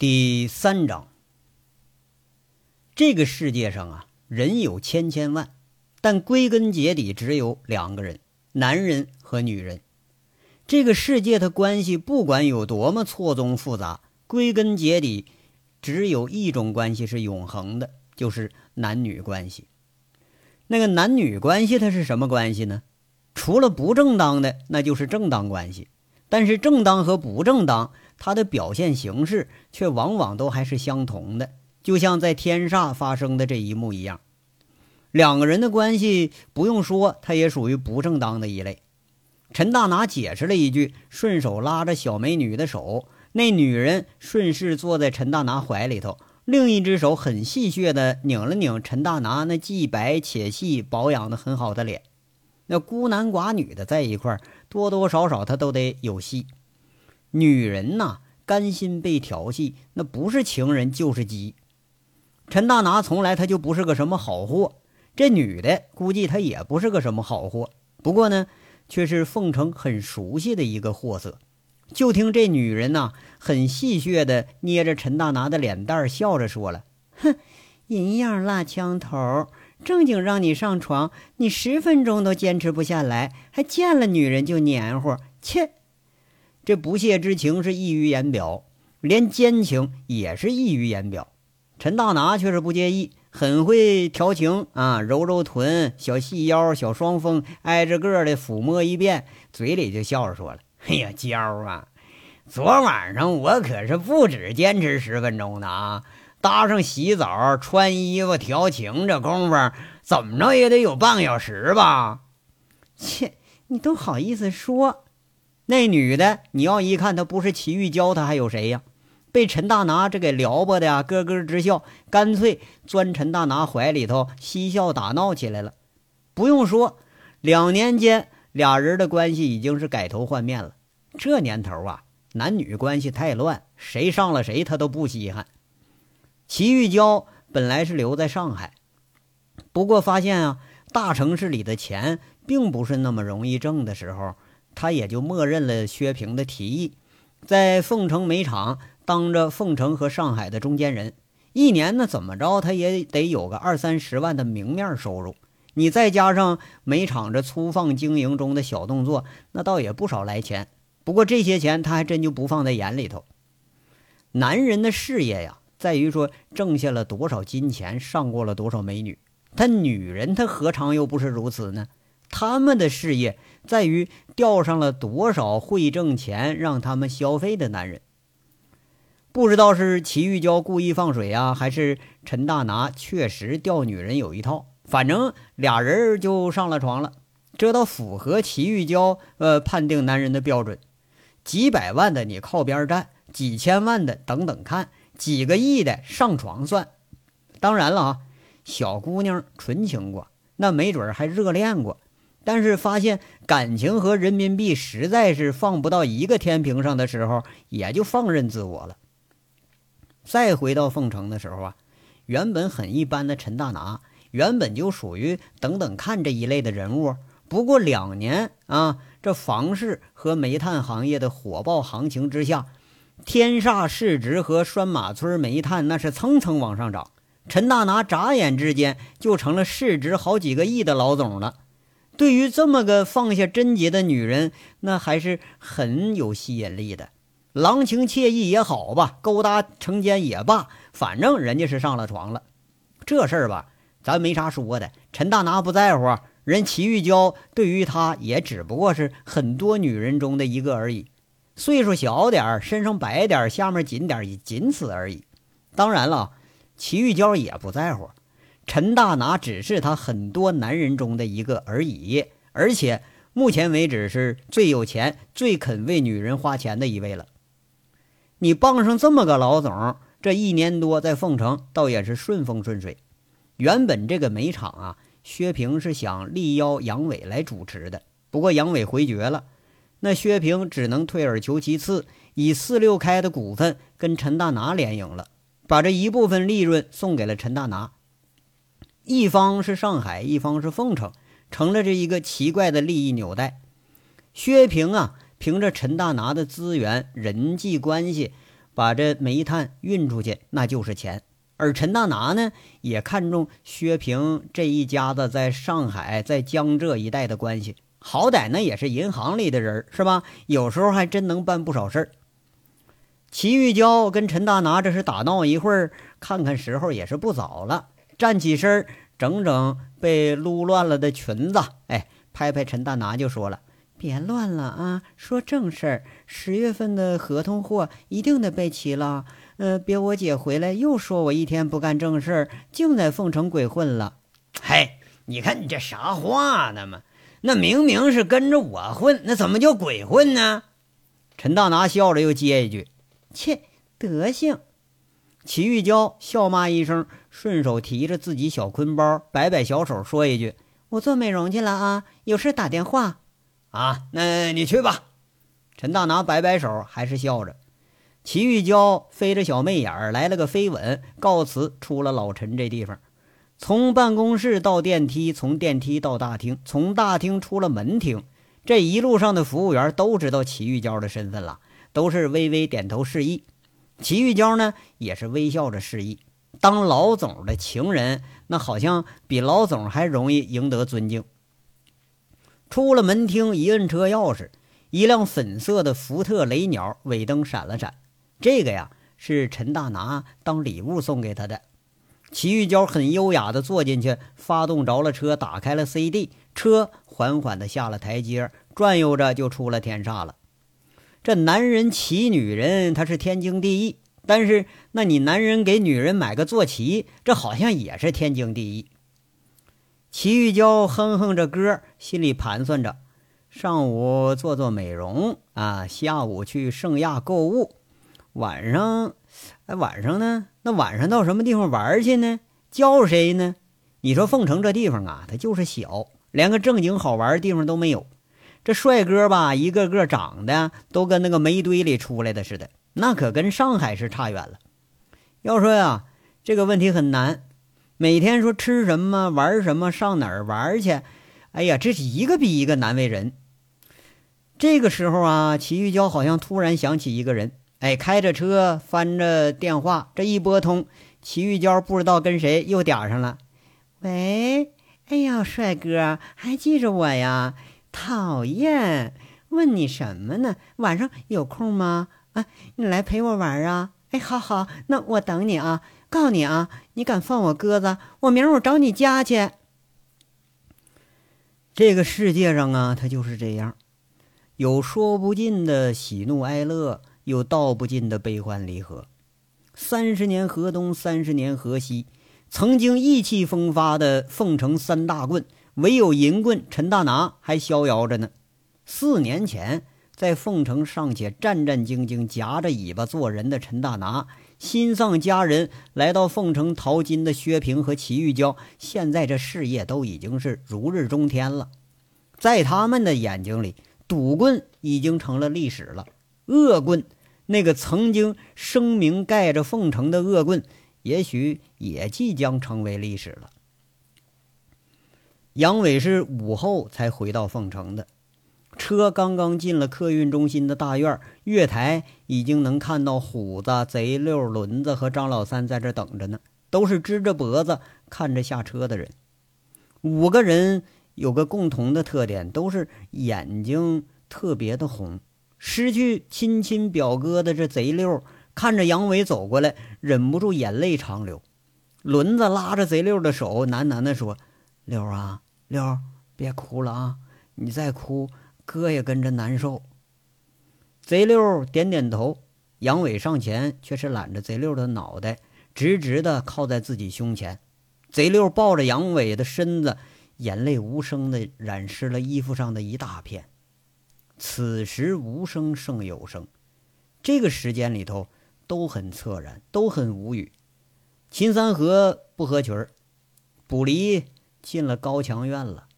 第三章，这个世界上啊，人有千千万，但归根结底只有两个人：男人和女人。这个世界的关系不管有多么错综复杂，归根结底只有一种关系是永恒的，就是男女关系。那个男女关系它是什么关系呢？除了不正当的，那就是正当关系。但是正当和不正当。它的表现形式却往往都还是相同的，就像在天煞发生的这一幕一样。两个人的关系不用说，他也属于不正当的一类。陈大拿解释了一句，顺手拉着小美女的手，那女人顺势坐在陈大拿怀里头，另一只手很戏谑的拧了拧陈大拿那既白且细、保养的很好的脸。那孤男寡女的在一块儿多多少少他都得有戏。女人呐，甘心被调戏，那不是情人就是鸡。陈大拿从来他就不是个什么好货，这女的估计她也不是个什么好货。不过呢，却是凤城很熟悉的一个货色。就听这女人呐，很戏谑的捏着陈大拿的脸蛋，笑着说了：“哼，银样蜡枪头，正经让你上床，你十分钟都坚持不下来，还见了女人就黏糊，切！”这不屑之情是溢于言表，连奸情也是溢于言表。陈大拿却是不介意，很会调情啊，揉揉臀、小细腰、小双峰，挨着个的抚摸一遍，嘴里就笑着说了：“哎呀，娇啊，昨晚上我可是不止坚持十分钟的啊，搭上洗澡、穿衣服、调情这功夫，怎么着也得有半个小时吧？”切，你都好意思说？那女的，你要一看她不是齐玉娇，她还有谁呀？被陈大拿这给撩拨的呀，咯咯直笑，干脆钻陈大拿怀里头嬉笑打闹起来了。不用说，两年间俩人的关系已经是改头换面了。这年头啊，男女关系太乱，谁上了谁他都不稀罕。齐玉娇本来是留在上海，不过发现啊，大城市里的钱并不是那么容易挣的时候。他也就默认了薛平的提议，在凤城煤厂当着凤城和上海的中间人，一年呢怎么着他也得有个二三十万的明面收入。你再加上煤厂这粗放经营中的小动作，那倒也不少来钱。不过这些钱他还真就不放在眼里头。男人的事业呀，在于说挣下了多少金钱，上过了多少美女。但女人她何尝又不是如此呢？他们的事业在于钓上了多少会挣钱让他们消费的男人。不知道是齐玉娇故意放水啊，还是陈大拿确实钓女人有一套。反正俩人就上了床了，这倒符合齐玉娇呃判定男人的标准。几百万的你靠边站，几千万的等等看，几个亿的上床算。当然了啊，小姑娘纯情过，那没准还热恋过。但是发现感情和人民币实在是放不到一个天平上的时候，也就放任自我了。再回到凤城的时候啊，原本很一般的陈大拿，原本就属于等等看这一类的人物。不过两年啊，这房市和煤炭行业的火爆行情之下，天煞市值和拴马村煤炭那是蹭蹭往上涨。陈大拿眨眼之间就成了市值好几个亿的老总了。对于这么个放下贞洁的女人，那还是很有吸引力的。郎情妾意也好吧，勾搭成奸也罢，反正人家是上了床了。这事儿吧，咱没啥说的。陈大拿不在乎，人齐玉娇对于他也只不过是很多女人中的一个而已。岁数小点儿，身上白点儿，下面紧点儿，仅此而已。当然了，齐玉娇也不在乎。陈大拿只是他很多男人中的一个而已，而且目前为止是最有钱、最肯为女人花钱的一位了。你傍上这么个老总，这一年多在凤城倒也是顺风顺水。原本这个煤厂啊，薛平是想力邀杨伟来主持的，不过杨伟回绝了，那薛平只能退而求其次，以四六开的股份跟陈大拿联营了，把这一部分利润送给了陈大拿。一方是上海，一方是凤城，成了这一个奇怪的利益纽带。薛平啊，凭着陈大拿的资源、人际关系，把这煤炭运出去，那就是钱。而陈大拿呢，也看中薛平这一家子在上海、在江浙一带的关系，好歹那也是银行里的人，是吧？有时候还真能办不少事儿。齐玉娇跟陈大拿这是打闹一会儿，看看时候也是不早了，站起身整整被撸乱了的裙子，哎，拍拍陈大拿就说了：“别乱了啊，说正事儿。十月份的合同货一定得备齐了。”呃，别我姐回来又说我一天不干正事儿，净在凤城鬼混了。嘿，你看你这啥话呢嘛？那明明是跟着我混，那怎么叫鬼混呢？陈大拿笑着又接一句：“切，德行！”齐玉娇笑骂一声，顺手提着自己小坤包，摆摆小手，说一句：“我做美容去了啊，有事打电话。”啊，那你去吧。陈大拿摆摆手，还是笑着。齐玉娇飞着小媚眼儿来了个飞吻，告辞出了老陈这地方。从办公室到电梯，从电梯到大厅，从大厅出了门厅。这一路上的服务员都知道齐玉娇的身份了，都是微微点头示意。齐玉娇呢，也是微笑着示意。当老总的情人，那好像比老总还容易赢得尊敬。出了门厅，一摁车钥匙，一辆粉色的福特雷鸟尾灯闪了闪。这个呀是陈大拿当礼物送给他的。齐玉娇很优雅地坐进去，发动着了车，打开了 CD，车缓缓地下了台阶，转悠着就出了天煞了。这男人骑女人，他是天经地义；但是，那你男人给女人买个坐骑，这好像也是天经地义。齐玉娇哼哼着歌，心里盘算着：上午做做美容啊，下午去盛亚购物。晚上，哎，晚上呢？那晚上到什么地方玩去呢？叫谁呢？你说凤城这地方啊，它就是小，连个正经好玩的地方都没有。这帅哥吧，一个个长得都跟那个煤堆里出来的似的，那可跟上海是差远了。要说呀，这个问题很难。每天说吃什么、玩什么、上哪儿玩去，哎呀，这是一个比一个难为人。这个时候啊，齐玉娇好像突然想起一个人。哎，开着车翻着电话，这一拨通，齐玉娇不知道跟谁又点上了。喂，哎呀，帅哥，还记着我呀？讨厌，问你什么呢？晚上有空吗？啊，你来陪我玩啊？哎，好好，那我等你啊。告诉你啊，你敢放我鸽子，我明儿我找你家去。这个世界上啊，它就是这样，有说不尽的喜怒哀乐。有道不尽的悲欢离合，三十年河东，三十年河西。曾经意气风发的凤城三大棍，唯有银棍陈大拿还逍遥着呢。四年前，在凤城尚且战战兢兢、夹着尾巴做人的陈大拿，心丧家人，来到凤城淘金的薛平和齐玉娇，现在这事业都已经是如日中天了。在他们的眼睛里，赌棍已经成了历史了，恶棍。那个曾经声名盖着凤城的恶棍，也许也即将成为历史了。杨伟是午后才回到凤城的，车刚刚进了客运中心的大院，月台已经能看到虎子、贼六、轮子和张老三在这等着呢，都是支着脖子看着下车的人。五个人有个共同的特点，都是眼睛特别的红。失去亲亲表哥的这贼六看着杨伟走过来，忍不住眼泪长流。轮子拉着贼六的手，喃喃地说：“六啊，六，别哭了啊！你再哭，哥也跟着难受。”贼六点点头，杨伟上前却是揽着贼六的脑袋，直直的靠在自己胸前。贼六抱着杨伟的身子，眼泪无声的染湿了衣服上的一大片。此时无声胜有声，这个时间里头都很恻然，都很无语。秦三河不合群儿，卜离进了高墙院了，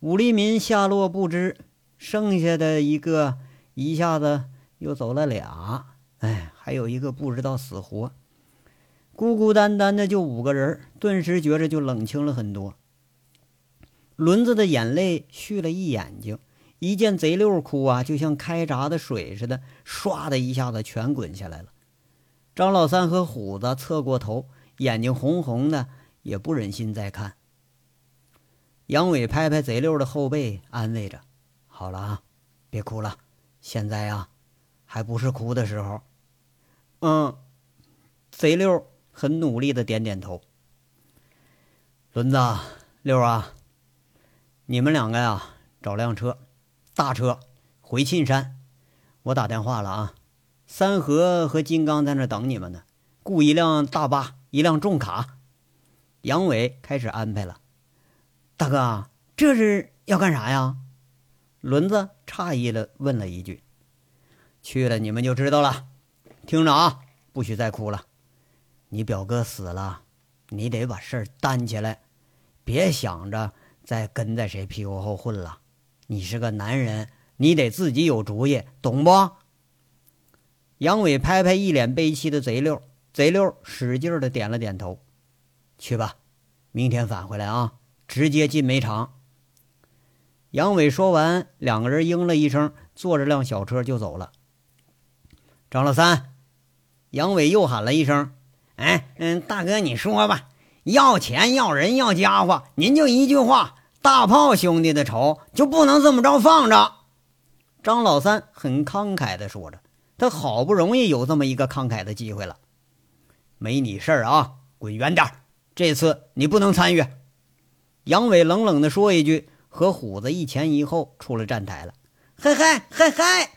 武立民下落不知，剩下的一个一下子又走了俩，哎，还有一个不知道死活，孤孤单单的就五个人，顿时觉着就冷清了很多。轮子的眼泪蓄了一眼睛。一见贼六哭啊，就像开闸的水似的，唰的一下子全滚下来了。张老三和虎子侧过头，眼睛红红的，也不忍心再看。杨伟拍拍贼六的后背，安慰着：“好了啊，别哭了，现在啊，还不是哭的时候。”嗯，贼六很努力的点点头。轮子，六啊，你们两个呀，找辆车，大车，回沁山。我打电话了啊。三河和金刚在那等你们呢，雇一辆大巴，一辆重卡。杨伟开始安排了。大哥，这是要干啥呀？轮子诧异了，问了一句。去了你们就知道了。听着啊，不许再哭了。你表哥死了，你得把事儿担起来，别想着再跟在谁屁股后混了。你是个男人，你得自己有主意，懂不？杨伟拍拍一脸悲戚的贼六，贼六使劲的点了点头。去吧，明天返回来啊，直接进煤厂。杨伟说完，两个人应了一声，坐着辆小车就走了。张老三，杨伟又喊了一声：“哎，嗯，大哥，你说吧，要钱要人要家伙，您就一句话，大炮兄弟的仇就不能这么着放着。”张老三很慷慨的说着。他好不容易有这么一个慷慨的机会了，没你事儿啊，滚远点这次你不能参与。杨伟冷冷地说一句，和虎子一前一后出了站台了。嗨嗨嗨嗨！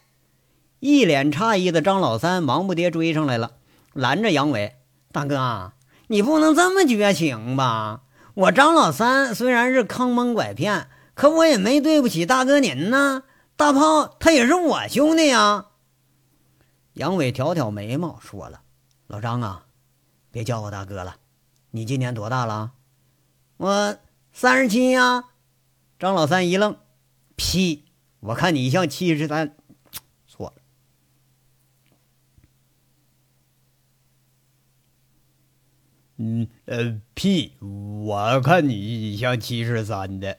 一脸诧异的张老三忙不迭追上来了，拦着杨伟：“大哥，你不能这么绝情吧？我张老三虽然是坑蒙拐骗，可我也没对不起大哥您呢。大炮他也是我兄弟呀。”杨伟挑挑眉毛，说了：“老张啊，别叫我大哥了。你今年多大了？我三十七呀。”张老三一愣：“屁！我看你像七十三。错了。嗯呃，屁！我看你像七十三的。”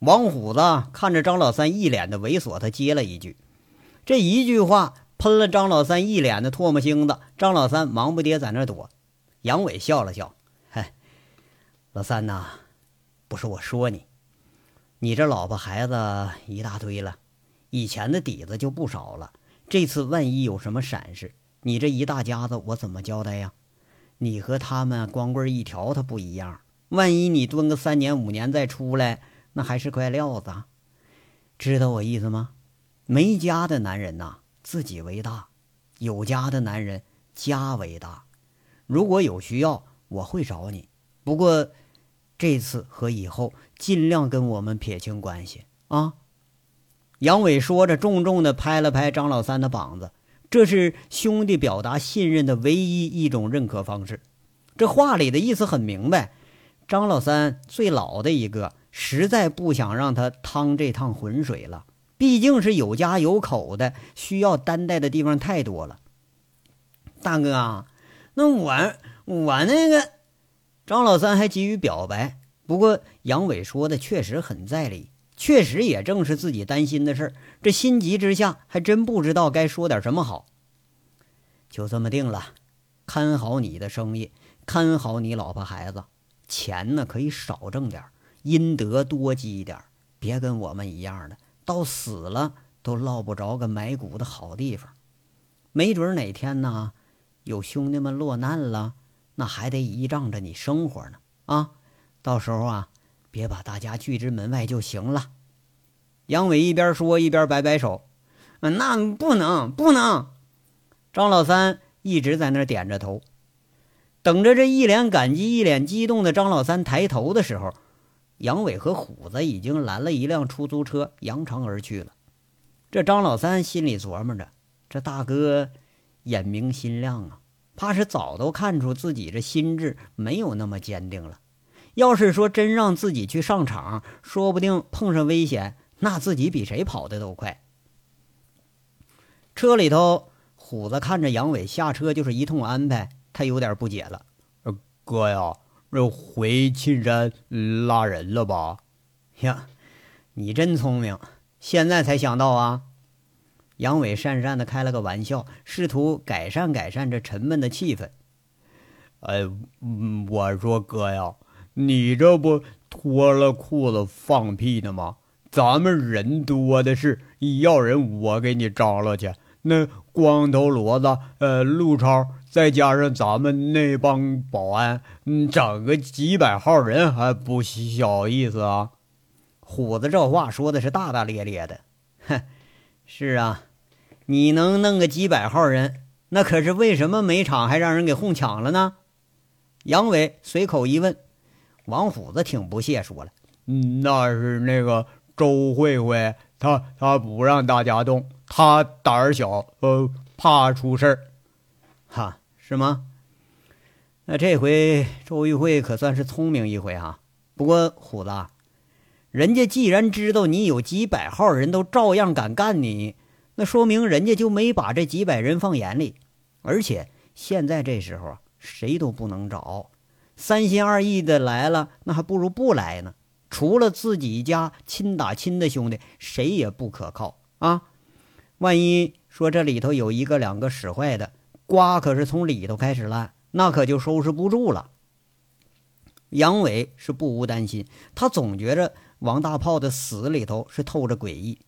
王虎子看着张老三一脸的猥琐，他接了一句：“这一句话。”喷了张老三一脸的唾沫星子，张老三忙不迭在那躲。杨伟笑了笑：“嗨，老三呐，不是我说你，你这老婆孩子一大堆了，以前的底子就不少了。这次万一有什么闪失，你这一大家子我怎么交代呀？你和他们光棍一条，他不一样。万一你蹲个三年五年再出来，那还是块料子。知道我意思吗？没家的男人呐。”自己为大，有家的男人家为大。如果有需要，我会找你。不过，这次和以后尽量跟我们撇清关系啊！杨伟说着，重重的拍了拍张老三的膀子。这是兄弟表达信任的唯一一种认可方式。这话里的意思很明白，张老三最老的一个，实在不想让他趟这趟浑水了。毕竟是有家有口的，需要担待的地方太多了。大哥，啊那我我那个张老三还急于表白，不过杨伟说的确实很在理，确实也正是自己担心的事儿。这心急之下，还真不知道该说点什么好。就这么定了，看好你的生意，看好你老婆孩子，钱呢可以少挣点，阴德多积点，别跟我们一样的。到死了都落不着个埋骨的好地方，没准哪天呢，有兄弟们落难了，那还得依仗着你生活呢啊！到时候啊，别把大家拒之门外就行了。杨伟一边说一边摆摆手：“那不能，不能！”张老三一直在那点着头，等着这一脸感激、一脸激动的张老三抬头的时候。杨伟和虎子已经拦了一辆出租车，扬长而去了。这张老三心里琢磨着：这大哥眼明心亮啊，怕是早都看出自己这心智没有那么坚定了。要是说真让自己去上场，说不定碰上危险，那自己比谁跑的都快。车里头，虎子看着杨伟下车就是一通安排，他有点不解了：“哥呀。”这回沁山拉人了吧？呀，你真聪明，现在才想到啊！杨伟讪讪的开了个玩笑，试图改善改善这沉闷的气氛。哎，我说哥呀，你这不脱了裤子放屁呢吗？咱们人多的是，要人我给你张罗去。那光头骡子，呃，陆超，再加上咱们那帮保安，嗯，整个几百号人还不小意思啊？虎子这话说的是大大咧咧的。哼，是啊，你能弄个几百号人，那可是为什么每场还让人给哄抢了呢？杨伟随口一问，王虎子挺不屑说了：“，那是那个周慧慧，她她不让大家动，她胆儿小，呃，怕出事儿。哈，是吗？那这回周玉慧可算是聪明一回哈。不过虎子，人家既然知道你有几百号人都照样敢干你，那说明人家就没把这几百人放眼里。而且现在这时候啊。”谁都不能找，三心二意的来了，那还不如不来呢。除了自己家亲打亲的兄弟，谁也不可靠啊！万一说这里头有一个两个使坏的，瓜可是从里头开始烂，那可就收拾不住了。杨伟是不无担心，他总觉着王大炮的死里头是透着诡异。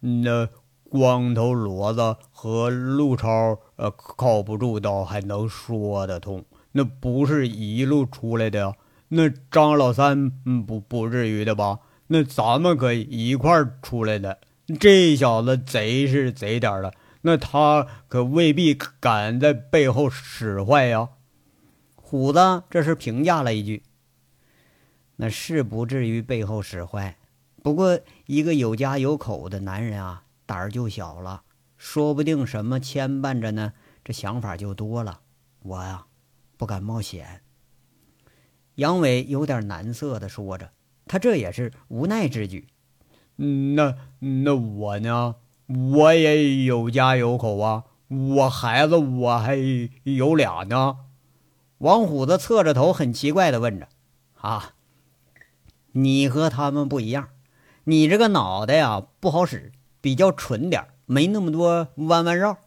那。光头骡子和陆超，呃，靠不住倒还能说得通。那不是一路出来的呀。那张老三，嗯，不不至于的吧？那咱们可一块出来的。这小子贼是贼点了，那他可未必敢在背后使坏呀。虎子这是评价了一句：“那是不至于背后使坏，不过一个有家有口的男人啊。”胆儿就小了，说不定什么牵绊着呢，这想法就多了。我呀，不敢冒险。杨伟有点难色的说着，他这也是无奈之举。嗯，那那我呢？我也有家有口啊，我孩子我还有俩呢。王虎子侧着头，很奇怪的问着：“啊，你和他们不一样，你这个脑袋呀不好使。”比较蠢点没那么多弯弯绕。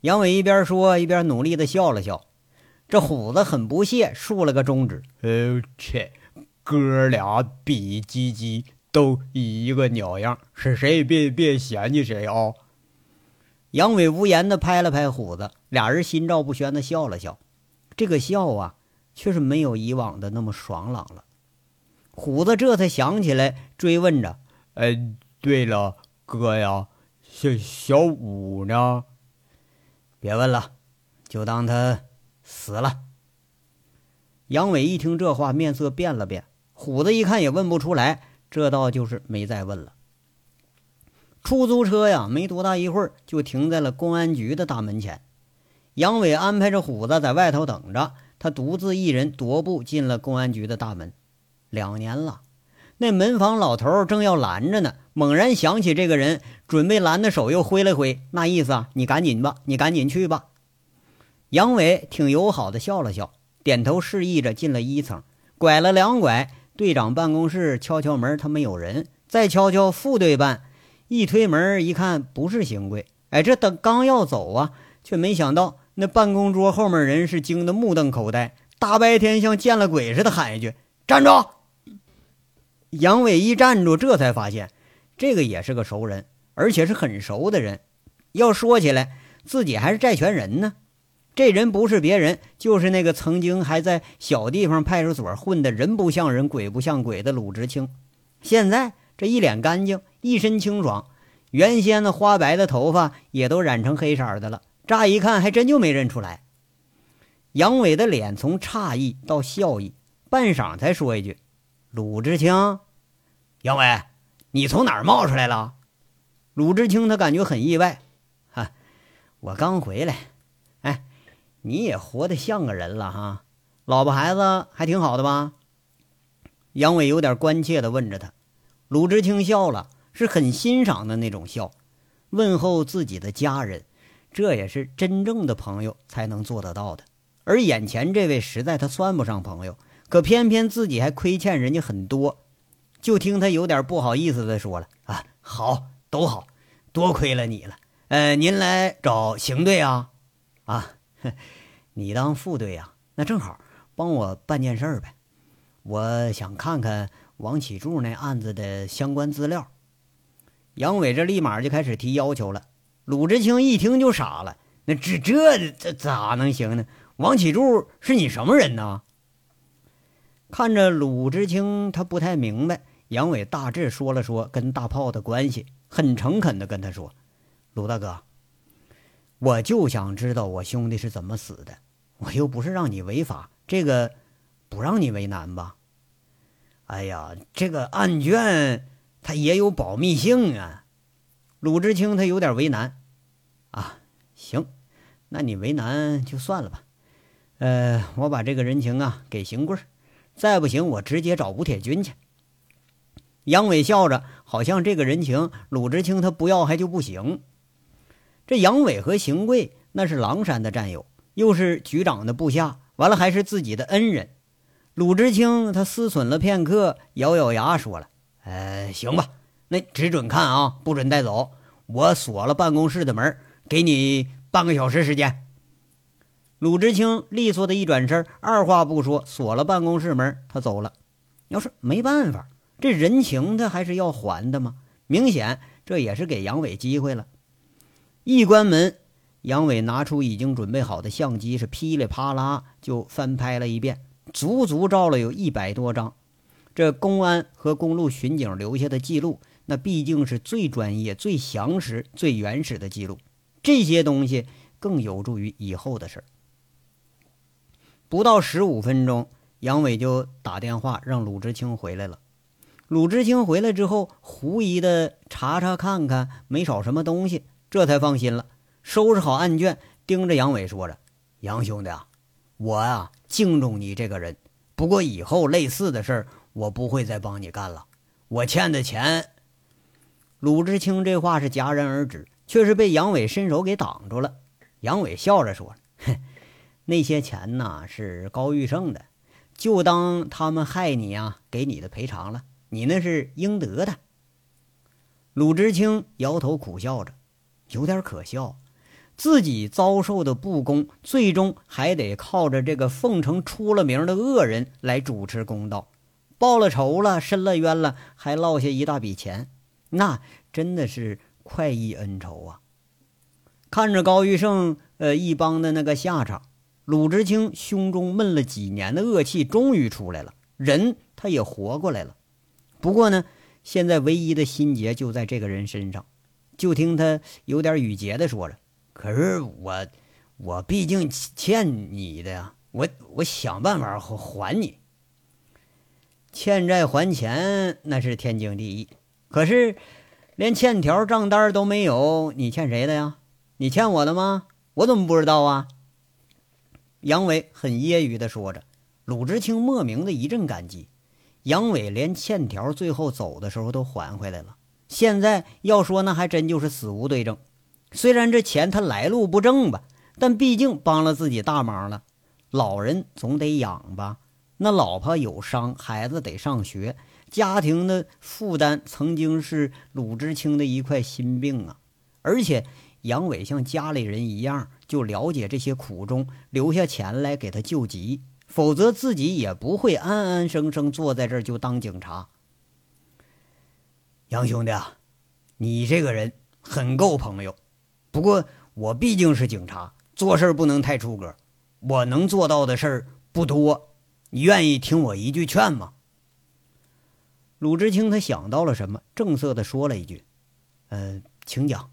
杨伟一边说一边努力的笑了笑。这虎子很不屑，竖了个中指：“呃，切，哥俩比鸡鸡都一个鸟样，是谁也别别嫌弃谁啊！”杨伟无言的拍了拍虎子，俩人心照不宣的笑了笑。这个笑啊，却是没有以往的那么爽朗了。虎子这才想起来，追问着：“哎。”对了，哥呀，小小五呢？别问了，就当他死了。杨伟一听这话，面色变了变。虎子一看也问不出来，这倒就是没再问了。出租车呀，没多大一会儿就停在了公安局的大门前。杨伟安排着虎子在外头等着，他独自一人踱步进了公安局的大门。两年了。那门房老头正要拦着呢，猛然想起这个人，准备拦的手又挥了挥，那意思啊，你赶紧吧，你赶紧去吧。杨伟挺友好的笑了笑，点头示意着进了一层，拐了两拐，队长办公室敲敲门，他没有人，再敲敲副队办，一推门一看不是邢贵，哎，这等刚要走啊，却没想到那办公桌后面人是惊得目瞪口呆，大白天像见了鬼似的喊一句：“站住！”杨伟一站住，这才发现，这个也是个熟人，而且是很熟的人。要说起来，自己还是债权人呢。这人不是别人，就是那个曾经还在小地方派出所混的人不像人、鬼不像鬼的鲁智清。现在这一脸干净，一身清爽，原先那花白的头发也都染成黑色的了。乍一看，还真就没认出来。杨伟的脸从诧异到笑意，半晌才说一句。鲁智清，杨伟，你从哪儿冒出来了？鲁智清他感觉很意外，哈，我刚回来。哎，你也活得像个人了哈，老婆孩子还挺好的吧？杨伟有点关切的问着他。鲁智清笑了，是很欣赏的那种笑，问候自己的家人，这也是真正的朋友才能做得到的。而眼前这位实在他算不上朋友。可偏偏自己还亏欠人家很多，就听他有点不好意思的说了：“啊，好，都好，多亏了你了。呃，您来找邢队啊？啊，你当副队啊？那正好，帮我办件事呗。我想看看王启柱那案子的相关资料。杨伟这立马就开始提要求了。鲁智清一听就傻了，那这这这咋能行呢？王启柱是你什么人呢？看着鲁智清，他不太明白。杨伟大致说了说跟大炮的关系，很诚恳的跟他说：“鲁大哥，我就想知道我兄弟是怎么死的。我又不是让你违法，这个不让你为难吧？哎呀，这个案卷它也有保密性啊。”鲁智清他有点为难。啊，行，那你为难就算了吧。呃，我把这个人情啊给邢贵儿。再不行，我直接找吴铁军去。杨伟笑着，好像这个人情鲁智清他不要还就不行。这杨伟和邢贵那是狼山的战友，又是局长的部下，完了还是自己的恩人。鲁智清他思忖了片刻，咬咬牙说了：“呃，行吧，那只准看啊，不准带走。我锁了办公室的门，给你半个小时时间。”鲁智清利索的一转身，二话不说锁了办公室门，他走了。要是没办法，这人情他还是要还的嘛。明显这也是给杨伟机会了。一关门，杨伟拿出已经准备好的相机，是噼里啪啦就翻拍了一遍，足足照了有一百多张。这公安和公路巡警留下的记录，那毕竟是最专业、最详实、最原始的记录。这些东西更有助于以后的事儿。不到十五分钟，杨伟就打电话让鲁智清回来了。鲁智清回来之后，狐疑的查查看看，没少什么东西，这才放心了。收拾好案卷，盯着杨伟说着：“杨兄弟啊，我呀敬重你这个人，不过以后类似的事儿，我不会再帮你干了。我欠的钱。”鲁智清这话是戛然而止，却是被杨伟伸手给挡住了。杨伟笑着说：“哼。”那些钱呐是高玉胜的，就当他们害你啊，给你的赔偿了，你那是应得的。鲁智清摇头苦笑着，有点可笑，自己遭受的不公，最终还得靠着这个凤城出了名的恶人来主持公道，报了仇了，伸了冤了，还落下一大笔钱，那真的是快意恩仇啊！看着高玉胜呃一帮的那个下场。鲁智清胸中闷了几年的恶气终于出来了，人他也活过来了。不过呢，现在唯一的心结就在这个人身上。就听他有点语结的说着：“可是我，我毕竟欠你的呀，我我想办法还你。欠债还钱那是天经地义，可是连欠条账单都没有，你欠谁的呀？你欠我的吗？我怎么不知道啊？”杨伟很揶揄地说着，鲁智清莫名的一阵感激。杨伟连欠条最后走的时候都还回来了，现在要说那还真就是死无对证。虽然这钱他来路不正吧，但毕竟帮了自己大忙了。老人总得养吧，那老婆有伤，孩子得上学，家庭的负担曾经是鲁智清的一块心病啊，而且。杨伟像家里人一样，就了解这些苦衷，留下钱来给他救急，否则自己也不会安安生生坐在这儿就当警察。杨兄弟啊，你这个人很够朋友，不过我毕竟是警察，做事不能太出格，我能做到的事儿不多，你愿意听我一句劝吗？鲁智清他想到了什么，正色的说了一句：“呃，请讲。”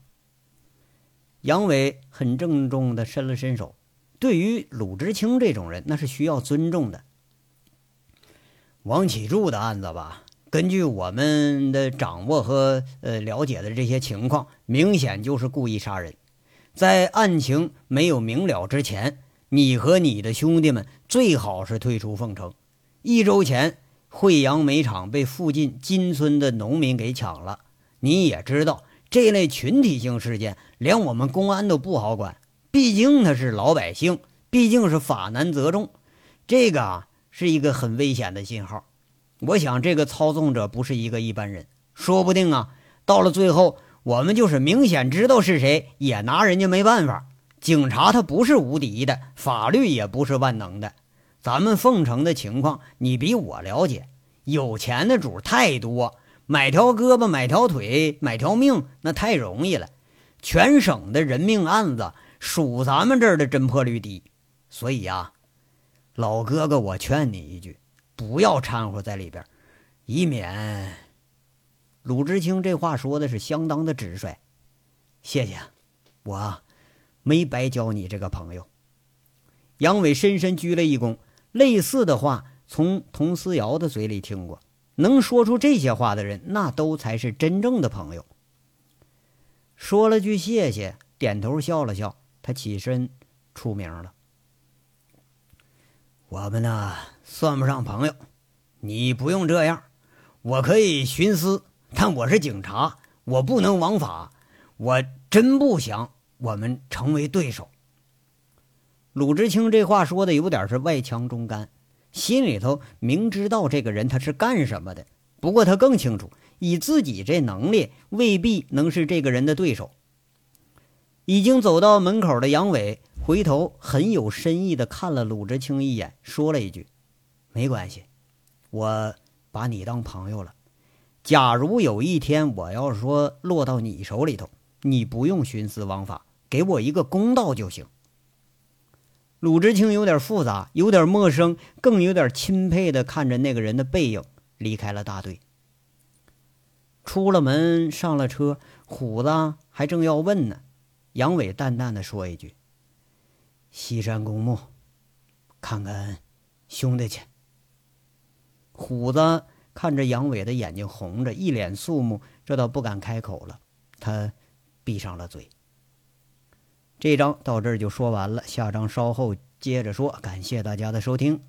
杨伟很郑重的伸了伸手，对于鲁智清这种人，那是需要尊重的。王启柱的案子吧，根据我们的掌握和呃了解的这些情况，明显就是故意杀人。在案情没有明了之前，你和你的兄弟们最好是退出凤城。一周前，惠阳煤厂被附近金村的农民给抢了，你也知道。这类群体性事件，连我们公安都不好管，毕竟他是老百姓，毕竟是法难责众，这个啊是一个很危险的信号。我想这个操纵者不是一个一般人，说不定啊，到了最后，我们就是明显知道是谁，也拿人家没办法。警察他不是无敌的，法律也不是万能的。咱们凤城的情况，你比我了解。有钱的主太多，买条胳膊、买条腿、买条命，那太容易了。全省的人命案子，数咱们这儿的侦破率低。所以呀，老哥哥，我劝你一句，不要掺和在里边，以免……鲁智清这话说的是相当的直率。谢谢，我。没白交你这个朋友，杨伟深深鞠了一躬。类似的话从佟思瑶的嘴里听过，能说出这些话的人，那都才是真正的朋友。说了句谢谢，点头笑了笑，他起身出名了。我们呢，算不上朋友，你不用这样，我可以徇私，但我是警察，我不能枉法，我真不想。我们成为对手。鲁智清这话说的有点是外强中干，心里头明知道这个人他是干什么的，不过他更清楚，以自己这能力未必能是这个人的对手。已经走到门口的杨伟回头很有深意的看了鲁智清一眼，说了一句：“没关系，我把你当朋友了。假如有一天我要说落到你手里头。”你不用徇私枉法，给我一个公道就行。鲁智清有点复杂，有点陌生，更有点钦佩的看着那个人的背影，离开了大队。出了门，上了车，虎子还正要问呢，杨伟淡淡的说一句：“西山公墓，看看兄弟去。”虎子看着杨伟的眼睛红着，一脸肃穆，这倒不敢开口了。他。闭上了嘴。这章到这儿就说完了，下章稍后接着说。感谢大家的收听。